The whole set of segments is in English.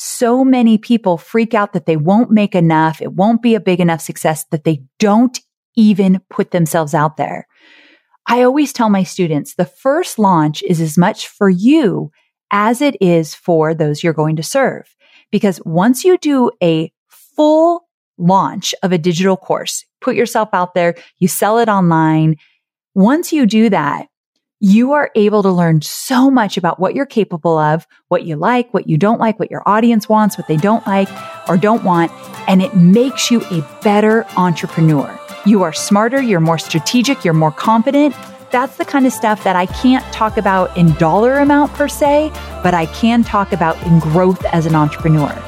so many people freak out that they won't make enough. It won't be a big enough success that they don't even put themselves out there. I always tell my students the first launch is as much for you as it is for those you're going to serve. Because once you do a full launch of a digital course, put yourself out there, you sell it online. Once you do that, you are able to learn so much about what you're capable of, what you like, what you don't like, what your audience wants, what they don't like or don't want. And it makes you a better entrepreneur. You are smarter, you're more strategic, you're more confident. That's the kind of stuff that I can't talk about in dollar amount per se, but I can talk about in growth as an entrepreneur.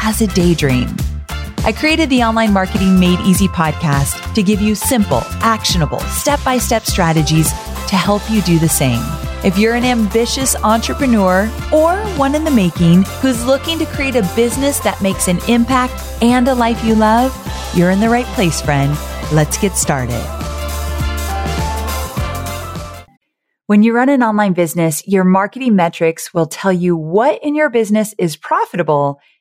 as a daydream. I created the Online Marketing Made Easy podcast to give you simple, actionable, step by step strategies to help you do the same. If you're an ambitious entrepreneur or one in the making who's looking to create a business that makes an impact and a life you love, you're in the right place, friend. Let's get started. When you run an online business, your marketing metrics will tell you what in your business is profitable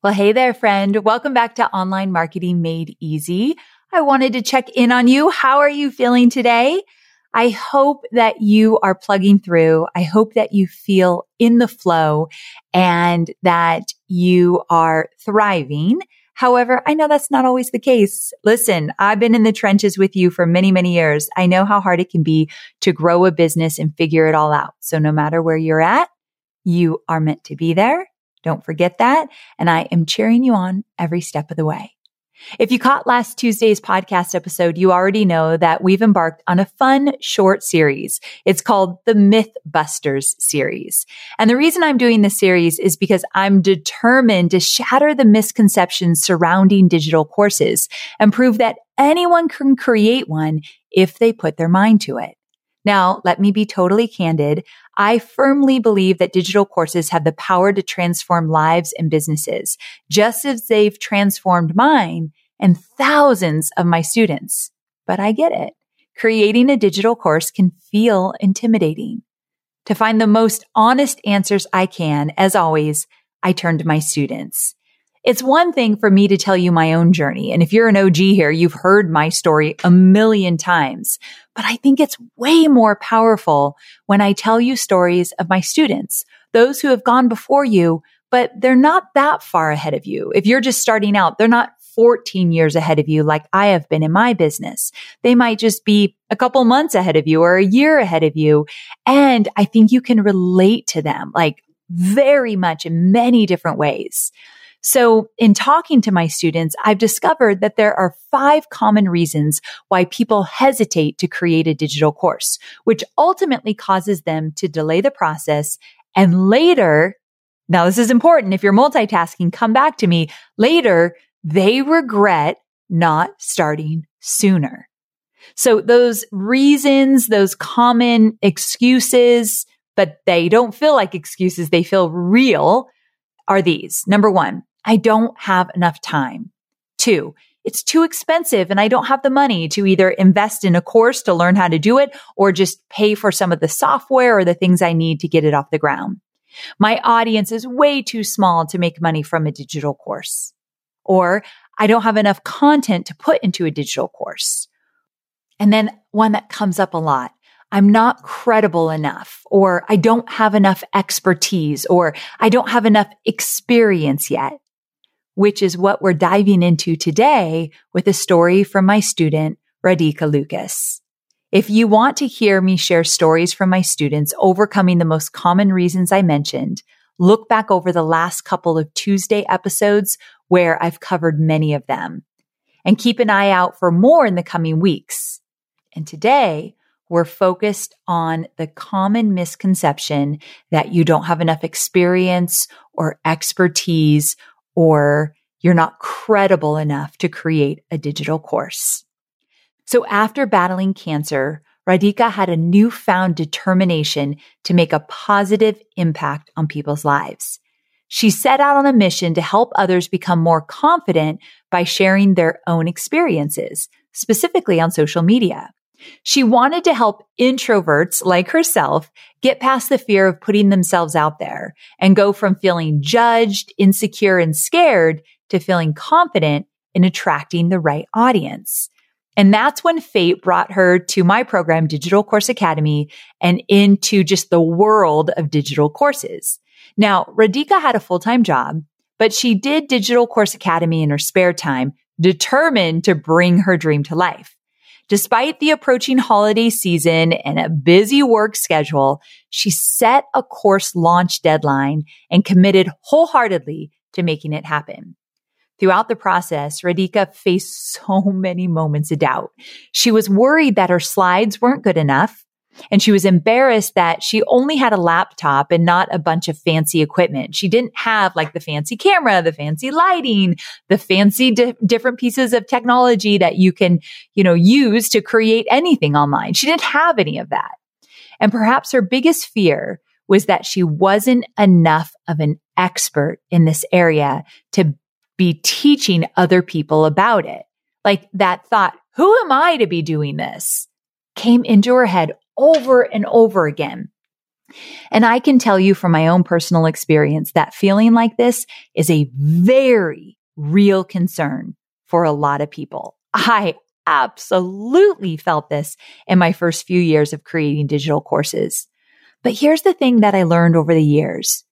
Well, hey there, friend. Welcome back to Online Marketing Made Easy. I wanted to check in on you. How are you feeling today? I hope that you are plugging through. I hope that you feel in the flow and that you are thriving. However, I know that's not always the case. Listen, I've been in the trenches with you for many, many years. I know how hard it can be to grow a business and figure it all out. So no matter where you're at, you are meant to be there don't forget that. And I am cheering you on every step of the way. If you caught last Tuesday's podcast episode, you already know that we've embarked on a fun short series. It's called the Mythbusters series. And the reason I'm doing this series is because I'm determined to shatter the misconceptions surrounding digital courses and prove that anyone can create one if they put their mind to it. Now, let me be totally candid. I firmly believe that digital courses have the power to transform lives and businesses, just as they've transformed mine and thousands of my students. But I get it. Creating a digital course can feel intimidating. To find the most honest answers I can, as always, I turn to my students. It's one thing for me to tell you my own journey. And if you're an OG here, you've heard my story a million times. But I think it's way more powerful when I tell you stories of my students, those who have gone before you, but they're not that far ahead of you. If you're just starting out, they're not 14 years ahead of you like I have been in my business. They might just be a couple months ahead of you or a year ahead of you. And I think you can relate to them like very much in many different ways. So in talking to my students, I've discovered that there are five common reasons why people hesitate to create a digital course, which ultimately causes them to delay the process and later Now, this is important. If you're multitasking, come back to me later. They regret not starting sooner. So those reasons, those common excuses, but they don't feel like excuses. They feel real are these. Number one, I don't have enough time. Two, it's too expensive and I don't have the money to either invest in a course to learn how to do it or just pay for some of the software or the things I need to get it off the ground. My audience is way too small to make money from a digital course. Or I don't have enough content to put into a digital course. And then one that comes up a lot. I'm not credible enough, or I don't have enough expertise, or I don't have enough experience yet, which is what we're diving into today with a story from my student, Radhika Lucas. If you want to hear me share stories from my students overcoming the most common reasons I mentioned, look back over the last couple of Tuesday episodes where I've covered many of them. And keep an eye out for more in the coming weeks. And today, we're focused on the common misconception that you don't have enough experience or expertise or you're not credible enough to create a digital course. So after battling cancer, Radhika had a newfound determination to make a positive impact on people's lives. She set out on a mission to help others become more confident by sharing their own experiences, specifically on social media. She wanted to help introverts like herself get past the fear of putting themselves out there and go from feeling judged, insecure, and scared to feeling confident in attracting the right audience. And that's when fate brought her to my program, Digital Course Academy, and into just the world of digital courses. Now, Radhika had a full-time job, but she did Digital Course Academy in her spare time, determined to bring her dream to life. Despite the approaching holiday season and a busy work schedule, she set a course launch deadline and committed wholeheartedly to making it happen. Throughout the process, Radhika faced so many moments of doubt. She was worried that her slides weren't good enough. And she was embarrassed that she only had a laptop and not a bunch of fancy equipment. She didn't have like the fancy camera, the fancy lighting, the fancy di- different pieces of technology that you can, you know, use to create anything online. She didn't have any of that. And perhaps her biggest fear was that she wasn't enough of an expert in this area to be teaching other people about it. Like that thought, who am I to be doing this? Came into her head over and over again. And I can tell you from my own personal experience that feeling like this is a very real concern for a lot of people. I absolutely felt this in my first few years of creating digital courses. But here's the thing that I learned over the years.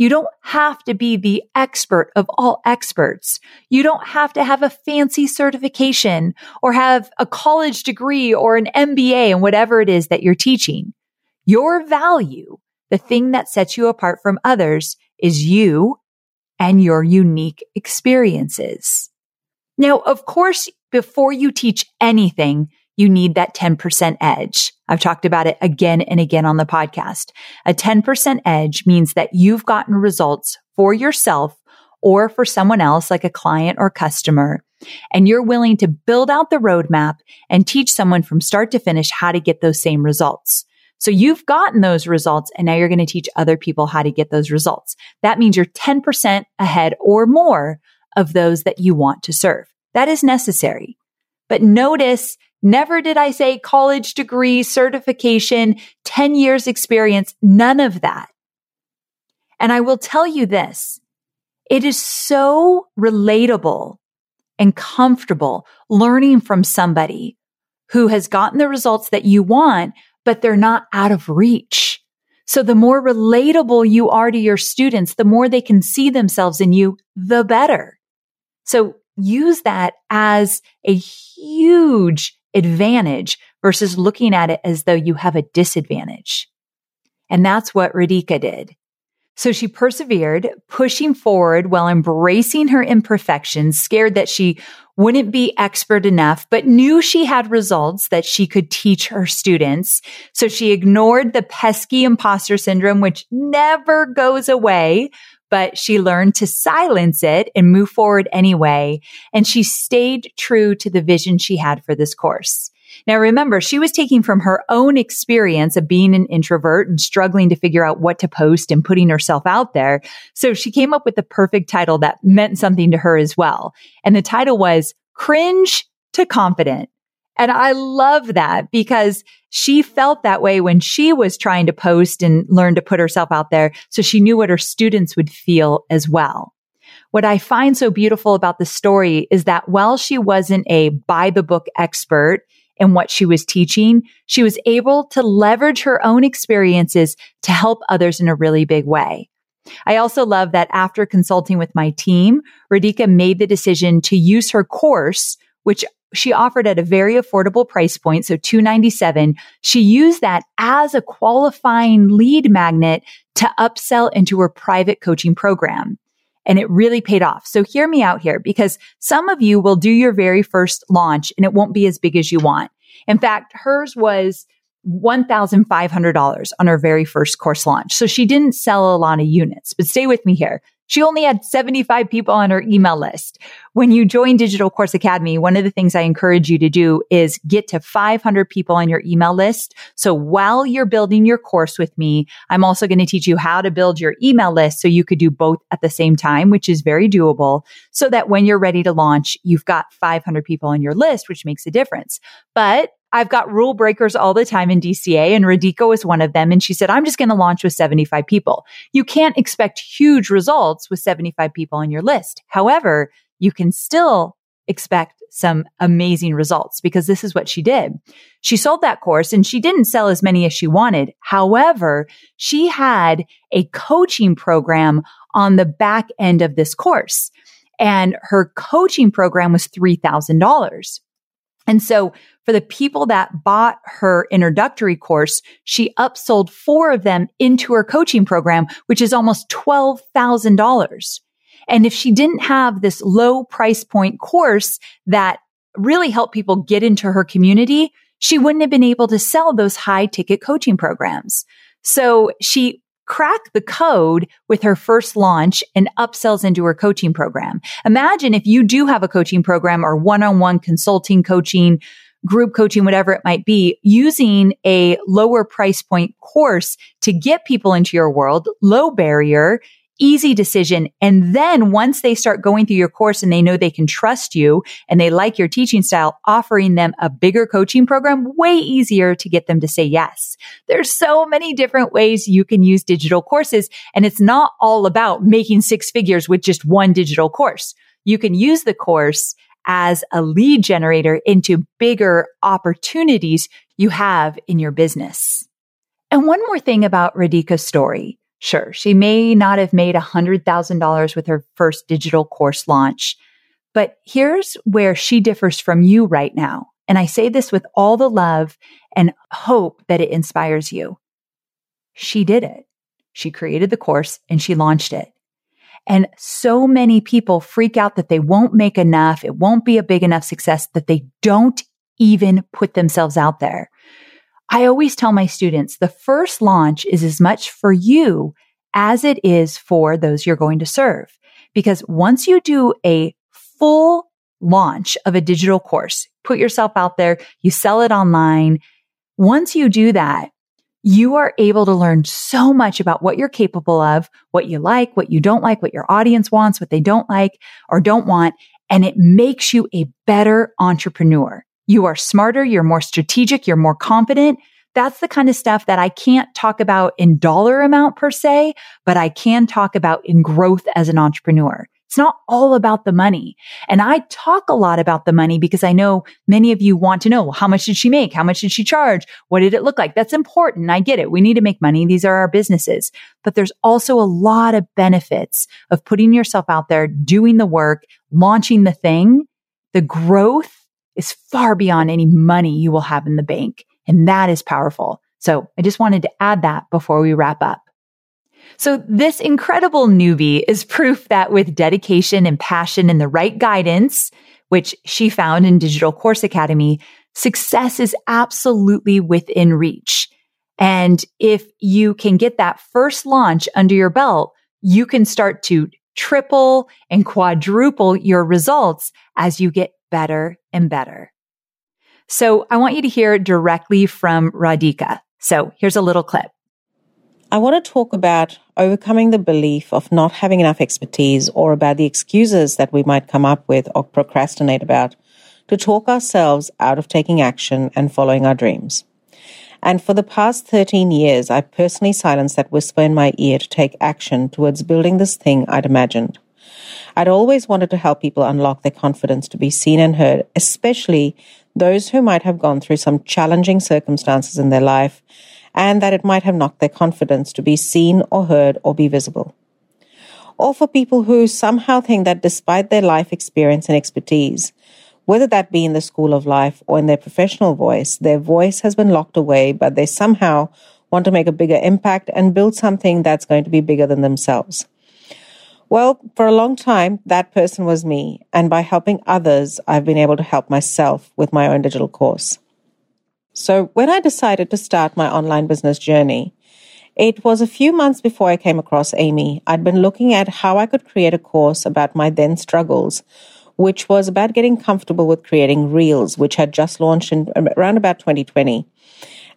You don't have to be the expert of all experts. You don't have to have a fancy certification or have a college degree or an MBA and whatever it is that you're teaching. Your value, the thing that sets you apart from others is you and your unique experiences. Now, of course, before you teach anything, you need that 10% edge. I've talked about it again and again on the podcast. A 10% edge means that you've gotten results for yourself or for someone else, like a client or customer, and you're willing to build out the roadmap and teach someone from start to finish how to get those same results. So you've gotten those results and now you're going to teach other people how to get those results. That means you're 10% ahead or more of those that you want to serve. That is necessary. But notice Never did I say college degree, certification, 10 years experience, none of that. And I will tell you this. It is so relatable and comfortable learning from somebody who has gotten the results that you want, but they're not out of reach. So the more relatable you are to your students, the more they can see themselves in you, the better. So use that as a huge advantage versus looking at it as though you have a disadvantage. And that's what Radhika did. So she persevered, pushing forward while embracing her imperfections, scared that she wouldn't be expert enough, but knew she had results that she could teach her students. So she ignored the pesky imposter syndrome, which never goes away, but she learned to silence it and move forward anyway. And she stayed true to the vision she had for this course. Now remember, she was taking from her own experience of being an introvert and struggling to figure out what to post and putting herself out there. So she came up with the perfect title that meant something to her as well. And the title was Cringe to Confident. And I love that because she felt that way when she was trying to post and learn to put herself out there. So she knew what her students would feel as well. What I find so beautiful about the story is that while she wasn't a by the book expert in what she was teaching, she was able to leverage her own experiences to help others in a really big way. I also love that after consulting with my team, Radhika made the decision to use her course, which she offered at a very affordable price point. So 297. She used that as a qualifying lead magnet to upsell into her private coaching program. And it really paid off. So hear me out here because some of you will do your very first launch and it won't be as big as you want. In fact, hers was $1,500 on her very first course launch. So she didn't sell a lot of units, but stay with me here. She only had 75 people on her email list. When you join Digital Course Academy, one of the things I encourage you to do is get to 500 people on your email list. So while you're building your course with me, I'm also going to teach you how to build your email list so you could do both at the same time, which is very doable so that when you're ready to launch, you've got 500 people on your list, which makes a difference. But I've got rule breakers all the time in DCA and Radhika is one of them. And she said, I'm just going to launch with 75 people. You can't expect huge results with 75 people on your list. However, you can still expect some amazing results because this is what she did. She sold that course and she didn't sell as many as she wanted. However, she had a coaching program on the back end of this course and her coaching program was $3,000. And so for the people that bought her introductory course, she upsold four of them into her coaching program, which is almost $12,000. And if she didn't have this low price point course that really helped people get into her community, she wouldn't have been able to sell those high ticket coaching programs. So she crack the code with her first launch and upsells into her coaching program. Imagine if you do have a coaching program or one-on-one consulting coaching, group coaching, whatever it might be, using a lower price point course to get people into your world, low barrier, easy decision. And then once they start going through your course and they know they can trust you and they like your teaching style, offering them a bigger coaching program, way easier to get them to say yes. There's so many different ways you can use digital courses. And it's not all about making six figures with just one digital course. You can use the course as a lead generator into bigger opportunities you have in your business. And one more thing about Radhika's story. Sure, she may not have made $100,000 with her first digital course launch, but here's where she differs from you right now. And I say this with all the love and hope that it inspires you. She did it. She created the course and she launched it. And so many people freak out that they won't make enough. It won't be a big enough success that they don't even put themselves out there. I always tell my students the first launch is as much for you as it is for those you're going to serve. Because once you do a full launch of a digital course, put yourself out there, you sell it online. Once you do that, you are able to learn so much about what you're capable of, what you like, what you don't like, what your audience wants, what they don't like or don't want. And it makes you a better entrepreneur. You are smarter. You're more strategic. You're more confident. That's the kind of stuff that I can't talk about in dollar amount per se, but I can talk about in growth as an entrepreneur. It's not all about the money. And I talk a lot about the money because I know many of you want to know how much did she make? How much did she charge? What did it look like? That's important. I get it. We need to make money. These are our businesses. But there's also a lot of benefits of putting yourself out there, doing the work, launching the thing. The growth is far beyond any money you will have in the bank. And that is powerful. So I just wanted to add that before we wrap up. So this incredible newbie is proof that with dedication and passion and the right guidance, which she found in Digital Course Academy, success is absolutely within reach. And if you can get that first launch under your belt, you can start to triple and quadruple your results as you get better and better. So I want you to hear directly from Radhika. So here's a little clip. I want to talk about overcoming the belief of not having enough expertise or about the excuses that we might come up with or procrastinate about to talk ourselves out of taking action and following our dreams. And for the past 13 years, I personally silenced that whisper in my ear to take action towards building this thing I'd imagined. I'd always wanted to help people unlock their confidence to be seen and heard, especially those who might have gone through some challenging circumstances in their life and that it might have knocked their confidence to be seen or heard or be visible. Or for people who somehow think that despite their life experience and expertise, whether that be in the school of life or in their professional voice, their voice has been locked away, but they somehow want to make a bigger impact and build something that's going to be bigger than themselves. Well, for a long time, that person was me. And by helping others, I've been able to help myself with my own digital course. So when I decided to start my online business journey, it was a few months before I came across Amy. I'd been looking at how I could create a course about my then struggles, which was about getting comfortable with creating reels, which had just launched in um, around about 2020.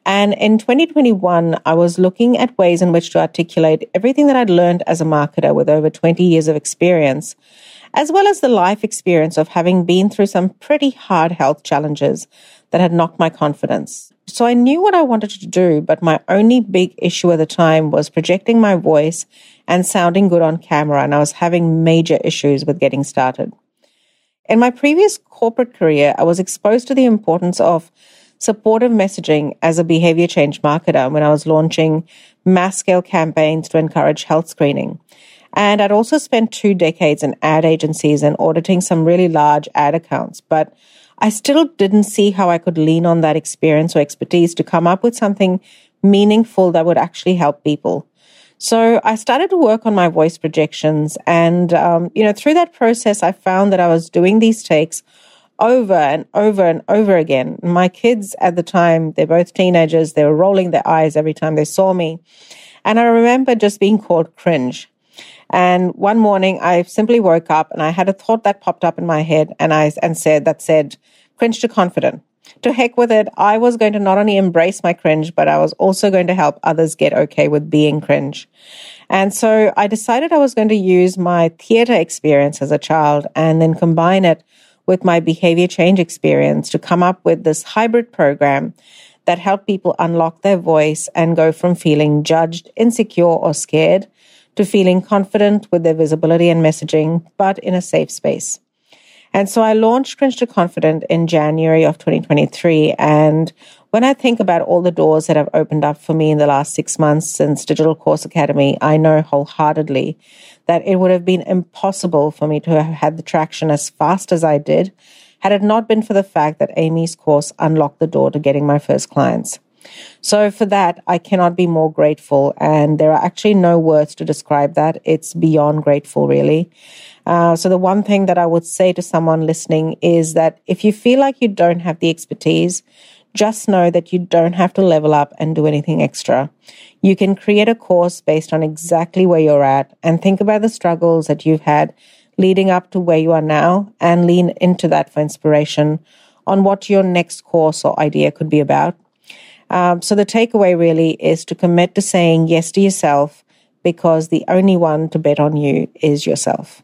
And in 2021, I was looking at ways in which to articulate everything that I'd learned as a marketer with over 20 years of experience, as well as the life experience of having been through some pretty hard health challenges that had knocked my confidence. So I knew what I wanted to do, but my only big issue at the time was projecting my voice and sounding good on camera, and I was having major issues with getting started. In my previous corporate career, I was exposed to the importance of supportive messaging as a behavior change marketer when I was launching mass scale campaigns to encourage health screening. And I'd also spent two decades in ad agencies and auditing some really large ad accounts. But I still didn't see how I could lean on that experience or expertise to come up with something meaningful that would actually help people. So I started to work on my voice projections. And, um, you know, through that process, I found that I was doing these takes over and over and over again. My kids at the time, they're both teenagers, they were rolling their eyes every time they saw me. And I remember just being called cringe. And one morning I simply woke up and I had a thought that popped up in my head and I and said that said, cringe to confident. To heck with it, I was going to not only embrace my cringe, but I was also going to help others get okay with being cringe. And so I decided I was going to use my theater experience as a child and then combine it with my behavior change experience to come up with this hybrid program that helped people unlock their voice and go from feeling judged, insecure, or scared to feeling confident with their visibility and messaging, but in a safe space. And so I launched Cringe to Confident in January of 2023. And when I think about all the doors that have opened up for me in the last six months since Digital Course Academy, I know wholeheartedly that it would have been impossible for me to have had the traction as fast as I did had it not been for the fact that Amy's course unlocked the door to getting my first clients. So for that, I cannot be more grateful. And there are actually no words to describe that. It's beyond grateful, really. Uh, so the one thing that I would say to someone listening is that if you feel like you don't have the expertise, just know that you don't have to level up and do anything extra. You can create a course based on exactly where you're at and think about the struggles that you've had leading up to where you are now and lean into that for inspiration on what your next course or idea could be about. Um, so the takeaway really is to commit to saying yes to yourself because the only one to bet on you is yourself.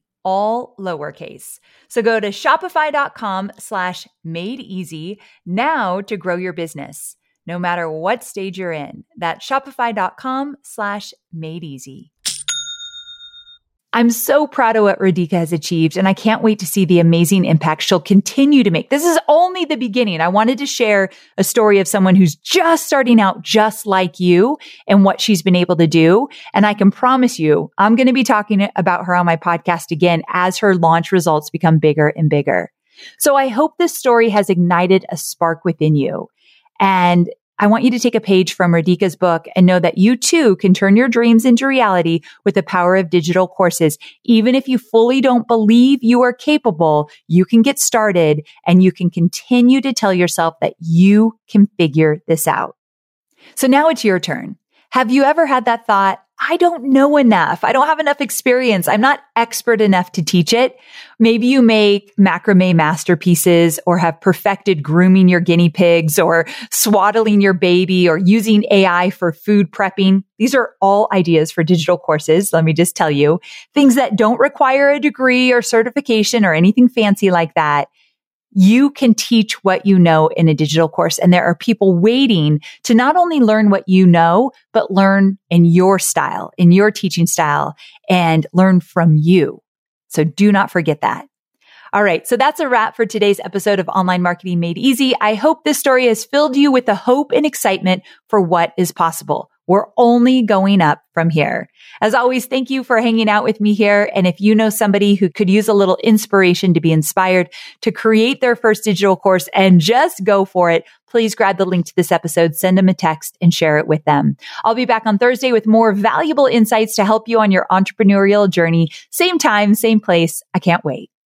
all lowercase. So go to shopify.com slash made easy now to grow your business, no matter what stage you're in. That's shopify.com slash made easy. I'm so proud of what Radhika has achieved, and I can't wait to see the amazing impact she'll continue to make. This is only the beginning. I wanted to share a story of someone who's just starting out just like you and what she's been able to do. And I can promise you, I'm going to be talking about her on my podcast again as her launch results become bigger and bigger. So I hope this story has ignited a spark within you. And I want you to take a page from Radhika's book and know that you too can turn your dreams into reality with the power of digital courses. Even if you fully don't believe you are capable, you can get started and you can continue to tell yourself that you can figure this out. So now it's your turn. Have you ever had that thought? I don't know enough. I don't have enough experience. I'm not expert enough to teach it. Maybe you make macrame masterpieces or have perfected grooming your guinea pigs or swaddling your baby or using AI for food prepping. These are all ideas for digital courses. Let me just tell you things that don't require a degree or certification or anything fancy like that you can teach what you know in a digital course. And there are people waiting to not only learn what you know, but learn in your style, in your teaching style and learn from you. So do not forget that. All right. So that's a wrap for today's episode of Online Marketing Made Easy. I hope this story has filled you with the hope and excitement for what is possible. We're only going up from here. As always, thank you for hanging out with me here. And if you know somebody who could use a little inspiration to be inspired to create their first digital course and just go for it, please grab the link to this episode, send them a text and share it with them. I'll be back on Thursday with more valuable insights to help you on your entrepreneurial journey. Same time, same place. I can't wait.